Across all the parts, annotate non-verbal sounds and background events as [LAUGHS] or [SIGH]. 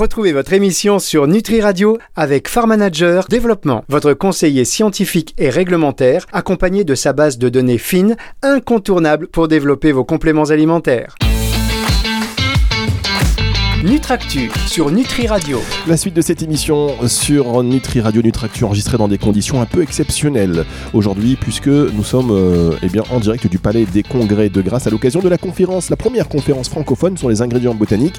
Retrouvez votre émission sur Nutri Radio avec Farm Développement, votre conseiller scientifique et réglementaire, accompagné de sa base de données fines, incontournable pour développer vos compléments alimentaires. Nutractu sur Nutri Radio. La suite de cette émission sur Nutri Radio Nutractu enregistrée dans des conditions un peu exceptionnelles. Aujourd'hui puisque nous sommes euh, eh bien, en direct du Palais des Congrès de Grasse à l'occasion de la conférence, la première conférence francophone sur les ingrédients botaniques,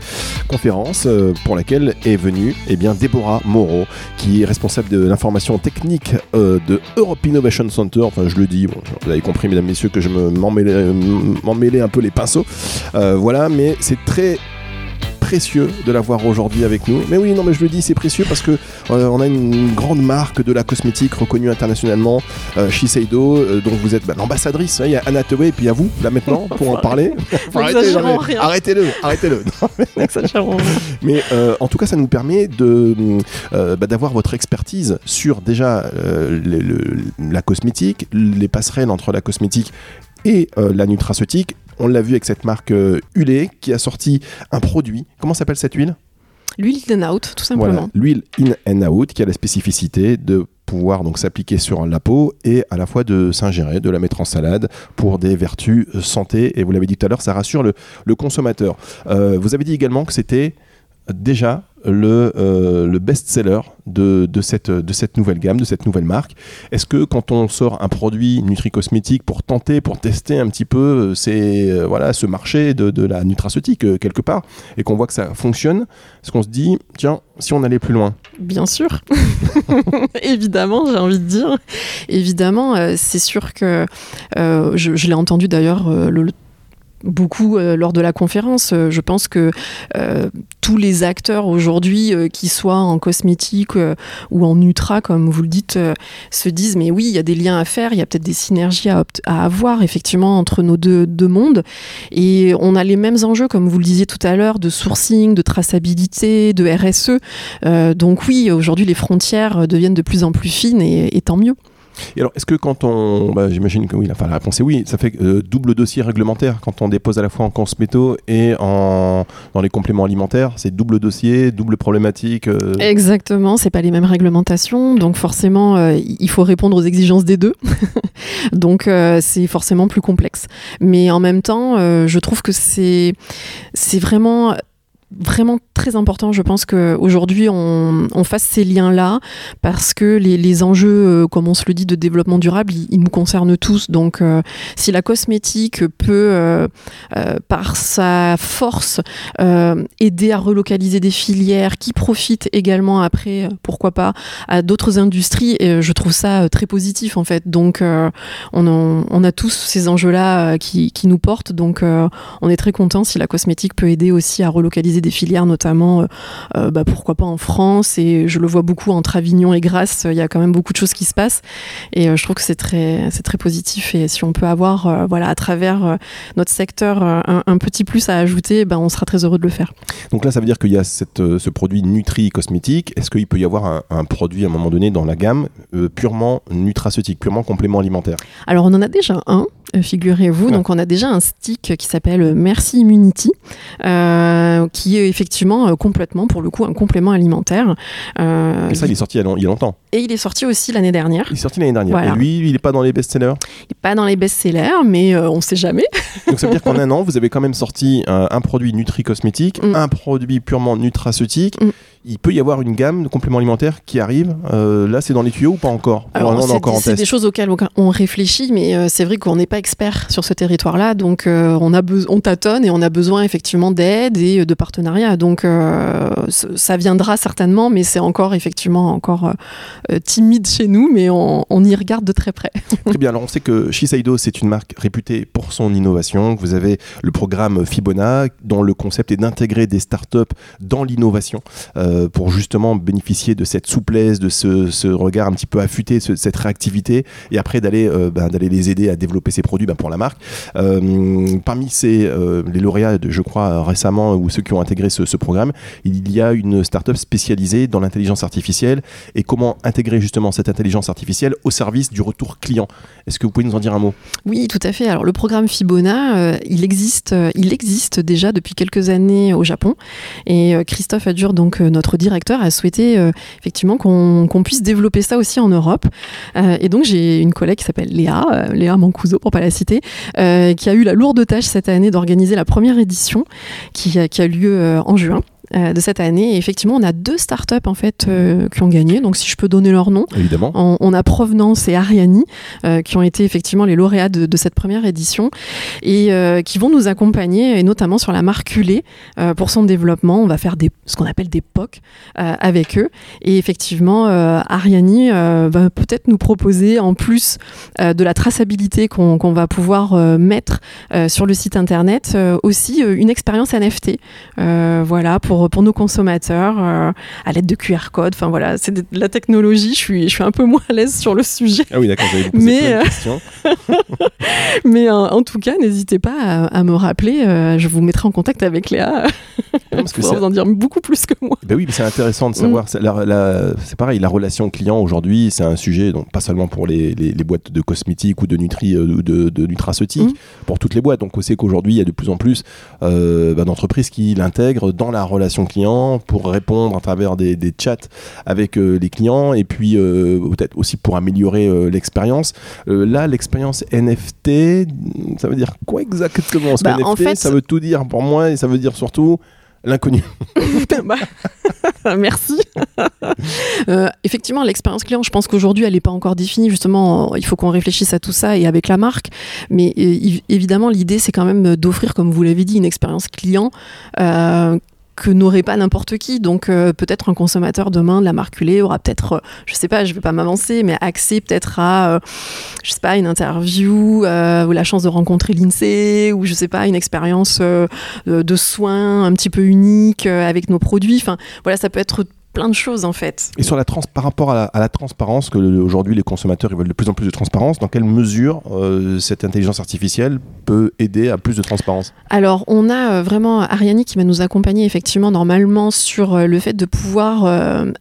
conférence euh, pour laquelle est venue eh bien, Déborah Moreau qui est responsable de l'information technique euh, de Europe Innovation Center, enfin je le dis, vous avez compris mesdames, messieurs que je m'en mêlais, un peu les pinceaux, voilà, mais c'est très précieux de l'avoir aujourd'hui avec nous. Mais oui, non, mais je le dis, c'est précieux parce que euh, on a une grande marque de la cosmétique reconnue internationalement, euh, Shiseido, euh, dont vous êtes bah, l'ambassadrice. Hein, il y a Anna et puis à vous, là maintenant, pour en parler. [LAUGHS] arrêtez-le, arrêtez-le. [LAUGHS] mais en tout cas, ça nous permet de bah, d'avoir votre expertise sur déjà la cosmétique, les passerelles entre la cosmétique et la nutraceutique on l'a vu avec cette marque euh, qui a sorti un produit. Comment s'appelle cette huile? L'huile in out, tout simplement. l'huile in and out qui a la spécificité de pouvoir donc s'appliquer sur la peau et à la fois de s'ingérer, de la mettre en salade pour des vertus euh, santé. Et vous l'avez dit tout à l'heure, ça rassure le, consommateur. Euh, vous avez dit également que c'était déjà le, euh, le best-seller de, cette, nouvelle gamme, de cette nouvelle marque. Est-ce que quand on sort un produit nutri-cosmétique pour tenter, pour tester un petit peu euh, euh, ce marché de, la nutraceutique quelque part, et qu'on voit que ça fonctionne, est-ce qu'on se dit, tiens, si on allait plus loin? Bien sûr, [LAUGHS] évidemment, j'ai envie de dire. Évidemment, c'est sûr que je l'ai entendu d'ailleurs le, beaucoup euh, lors de la conférence. Euh, je pense que euh, tous les acteurs aujourd'hui, qui soient en cosmétique ou en ultra, comme vous le dites, se disent mais oui, il y a des liens à faire, il y a peut-être des synergies à, avoir effectivement entre nos deux, deux, mondes. Et on a les mêmes enjeux, comme vous le disiez tout à l'heure, de sourcing, de traçabilité, de RSE. donc oui, aujourd'hui, les frontières deviennent de plus en plus fines et tant mieux. Et alors, est-ce que quand on. Bah, j'imagine que oui, la réponse est oui. Ça fait euh, double dossier réglementaire quand on dépose à la fois en consméto et en, dans les compléments alimentaires. C'est double dossier, double problématique. Euh. Exactement, c'est pas les mêmes réglementations. Donc, forcément, euh, il faut répondre aux exigences des deux. [LAUGHS] donc, c'est forcément plus complexe. Mais en même temps, je trouve que c'est vraiment vraiment très important, je pense qu'aujourd'hui, on, on fasse ces liens-là parce que les, enjeux, euh, comme on se le dit, de développement durable, ils, nous concernent tous. Donc, euh, si la cosmétique peut, euh, par sa force, aider à relocaliser des filières qui profitent également après, pourquoi pas, à d'autres industries, je trouve ça très positif en fait. Donc, on, on, a tous ces enjeux-là qui, qui, nous portent. Donc, on est très content si la cosmétique peut aider aussi à relocaliser des filières, notamment, euh, euh, bah, pourquoi pas en France, et je le vois beaucoup entre Avignon et Grasse, il y a quand même beaucoup de choses qui se passent, et euh, je trouve que c'est très, c'est très positif, et si on peut avoir, voilà, à travers notre secteur, un, petit plus à ajouter, ben, on sera très heureux de le faire. Donc là, ça veut dire qu'il y a cette, ce produit Nutri cosmétique, est-ce qu'il peut y avoir un, produit à un moment donné dans la gamme purement nutraceutique, purement complément alimentaire? Alors on en a déjà un, figurez-vous, donc on a déjà un stick qui s'appelle Merci Immunity, qui est effectivement euh, complètement, pour le coup, un complément alimentaire. Euh, et ça, il est sorti il y a, longtemps. Et il est sorti aussi l'année dernière. Il est sorti l'année dernière. Et lui, il n'est pas dans les best-sellers? Il n'est pas dans les best-sellers, mais euh, on ne sait jamais. [LAUGHS] Donc ça veut dire qu'en un an, vous avez quand même sorti un produit nutri-cosmétique, mm. un produit purement nutraceutique. Mm il peut y avoir une gamme de compléments alimentaires qui arrive. Euh, là, c'est dans les tuyaux ou pas encore? C'est des choses auxquelles on réfléchit, mais euh, c'est vrai qu'on n'est pas expert sur ce territoire-là, donc euh, on, a on tâtonne et on a besoin effectivement d'aide et de partenariat. Donc ça viendra certainement, mais c'est encore effectivement encore timide chez nous, mais on, y regarde de très près. [LAUGHS] très bien. Alors on sait que Shiseido, c'est une marque réputée pour son innovation. Vous avez le programme Fibona, dont le concept est d'intégrer des startups dans l'innovation. Pour justement bénéficier de cette souplesse, de ce, regard un petit peu affûté, cette réactivité, et après d'aller ben, d'aller les aider à développer ces produits ben, pour la marque. parmi ces, les lauréats, je crois, récemment, ou ceux qui ont intégré ce, ce programme, il y a une startup spécialisée dans l'intelligence artificielle et comment intégrer justement cette intelligence artificielle au service du retour client? Est-ce que vous pouvez nous en dire un mot? Oui, tout à fait. Alors le programme Fibona, euh, il existe, euh, il existe déjà depuis quelques années au Japon et euh, Christophe Adur, donc notre directeur, a souhaité effectivement qu'on puisse développer ça aussi en Europe. et donc j'ai une collègue qui s'appelle Léa, Léa Mancuso pour pas la citer, qui a eu la lourde tâche cette année d'organiser la première édition qui a lieu en juin. Euh, de cette année. Et effectivement, on a deux startups en fait euh, qui ont gagné. Donc, si je peux donner leur nom, évidemment, on, a Provenance et Ariani euh, qui ont été effectivement les lauréats de, cette première édition et qui vont nous accompagner et notamment sur la marque pour son développement. On va faire des, ce qu'on appelle des POC avec eux. Et effectivement, Ariani va peut-être nous proposer en plus de la traçabilité qu'on va pouvoir mettre sur le site internet aussi une expérience NFT. voilà pour pour, nos consommateurs euh, à l'aide de QR code. Enfin voilà, c'est de la technologie. Je suis, je suis un peu moins à l'aise sur le sujet. Ah oui, d'accord, j'avais posé mais, euh, questions. [LAUGHS] mais euh, en tout cas, n'hésitez pas à, me rappeler. je vous mettrai en contact avec Léa. [LAUGHS] parce que vous en dire beaucoup plus que moi. Ben oui, mais c'est intéressant de savoir. Mm. C'est pareil, la relation client aujourd'hui, c'est un sujet, donc pas seulement pour les, les, boîtes de cosmétiques ou de nutri de nutraceutiques, mm. pour toutes les boîtes. Donc on sait qu'aujourd'hui, il y a de plus en plus ben, d'entreprises qui l'intègrent dans la relation client, pour répondre à travers des, chats avec euh, les clients et puis euh, peut-être aussi pour améliorer euh, l'expérience. là, l'expérience NFT, ça veut dire quoi exactement? Parce bah, NFT, fait... ça veut tout dire pour moi et ça veut dire surtout l'inconnu. [LAUGHS] [LAUGHS] Bah, [LAUGHS] merci. effectivement, l'expérience client, je pense qu'aujourd'hui, elle n'est pas encore définie. Justement, il faut qu'on réfléchisse à tout ça et avec la marque. Mais évidemment, l'idée, c'est quand même d'offrir, comme vous l'avez dit, une expérience client n'aurait pas n'importe qui. Donc euh, peut-être un consommateur demain de la marque aura peut-être, euh, je sais pas, je vais pas m'avancer, mais accès peut-être à, euh, je sais pas, une interview ou la chance de rencontrer l'INSEE ou je sais pas, une expérience de soins un petit peu unique avec nos produits. Enfin voilà, ça peut être plein de choses en fait. Et sur la trans par rapport à la, transparence, que aujourd'hui les consommateurs ils veulent de plus en plus de transparence, dans quelle mesure euh, cette intelligence artificielle peut aider à plus de transparence? Alors on a euh, vraiment Ariani qui va nous accompagner effectivement normalement sur euh, le fait de pouvoir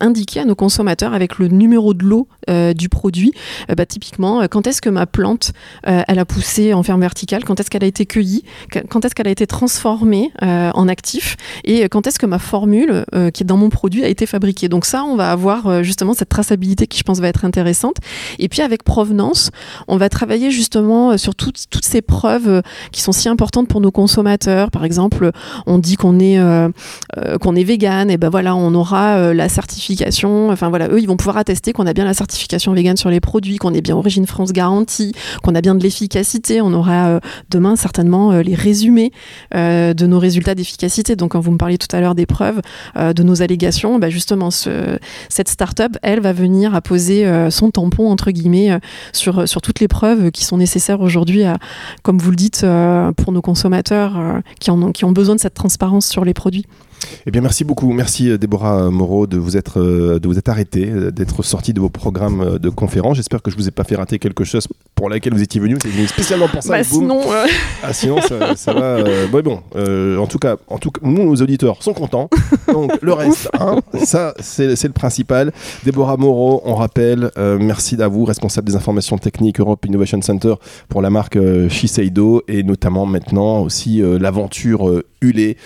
indiquer à nos consommateurs avec le numéro de l'eau du produit, bah, typiquement quand est-ce que ma plante elle a poussé en ferme verticale, quand est-ce qu'elle a été cueillie, quand est-ce qu'elle a été transformée en actif? Et quand est-ce que ma formule qui est dans mon produit a été fabriquée? Donc ça, on va avoir euh, justement cette traçabilité qui, je pense, va être intéressante. Et puis avec provenance, on va travailler justement euh, sur toutes, toutes ces preuves euh, qui sont si importantes pour nos consommateurs. Par exemple, on dit qu'on est qu'on est vegan, et ben voilà, on aura la certification. Enfin voilà, eux, ils vont pouvoir attester qu'on a bien la certification vegan sur les produits, qu'on est bien Origine France garantie, qu'on a bien de l'efficacité. On aura demain certainement les résumés de nos résultats d'efficacité. Donc quand vous me parliez tout à l'heure des preuves, de nos allégations, ben justement cette start-up, elle va venir à poser euh, son tampon entre guillemets euh, sur, sur toutes les preuves qui sont nécessaires aujourd'hui, comme vous le dites, euh, pour nos consommateurs qui, en qui ont besoin de cette transparence sur les produits. Eh bien, merci beaucoup. Merci, euh, Déborah Moreau, de vous être, euh, de vous être arrêtée, euh, d'être sortie de vos programmes de conférence. J'espère que je vous ai pas fait rater quelque chose pour laquelle vous étiez venu. C'est venu spécialement pour ça. Bah, sinon, ah, sinon, ça, va. [LAUGHS] bon, en tout cas, en tout cas, nous, nos auditeurs sont contents. Donc, le [LAUGHS] reste, hein, ça, c'est le principal. Déborah Moreau, on rappelle, merci à vous, responsable des informations techniques Europe Innovation Center pour la marque Shiseido et notamment maintenant aussi l'aventure Hulé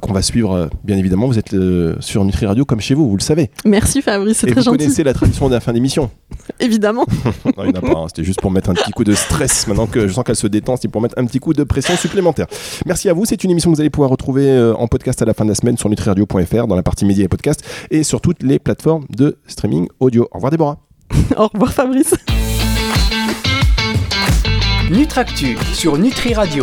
qu'on va suivre bien évidemment, vous êtes euh, sur Nutri Radio comme chez vous, vous le savez. Merci Fabrice, c'est très gentil. Vous connaissez la tradition de la fin d'émission [LAUGHS] Évidemment. [LAUGHS] non, il n'y en a pas, hein. c'était juste pour mettre un petit coup de stress. Maintenant que je sens qu'elle se détend, c'est pour mettre un petit coup de pression supplémentaire. Merci à vous, c'est une émission que vous allez pouvoir retrouver euh, en podcast à la fin de la semaine sur nutriradio.fr dans la partie médias et podcasts et sur toutes les plateformes de streaming audio. Au revoir Déborah. [LAUGHS] Au revoir Fabrice. Nutractu sur Nutri Radio.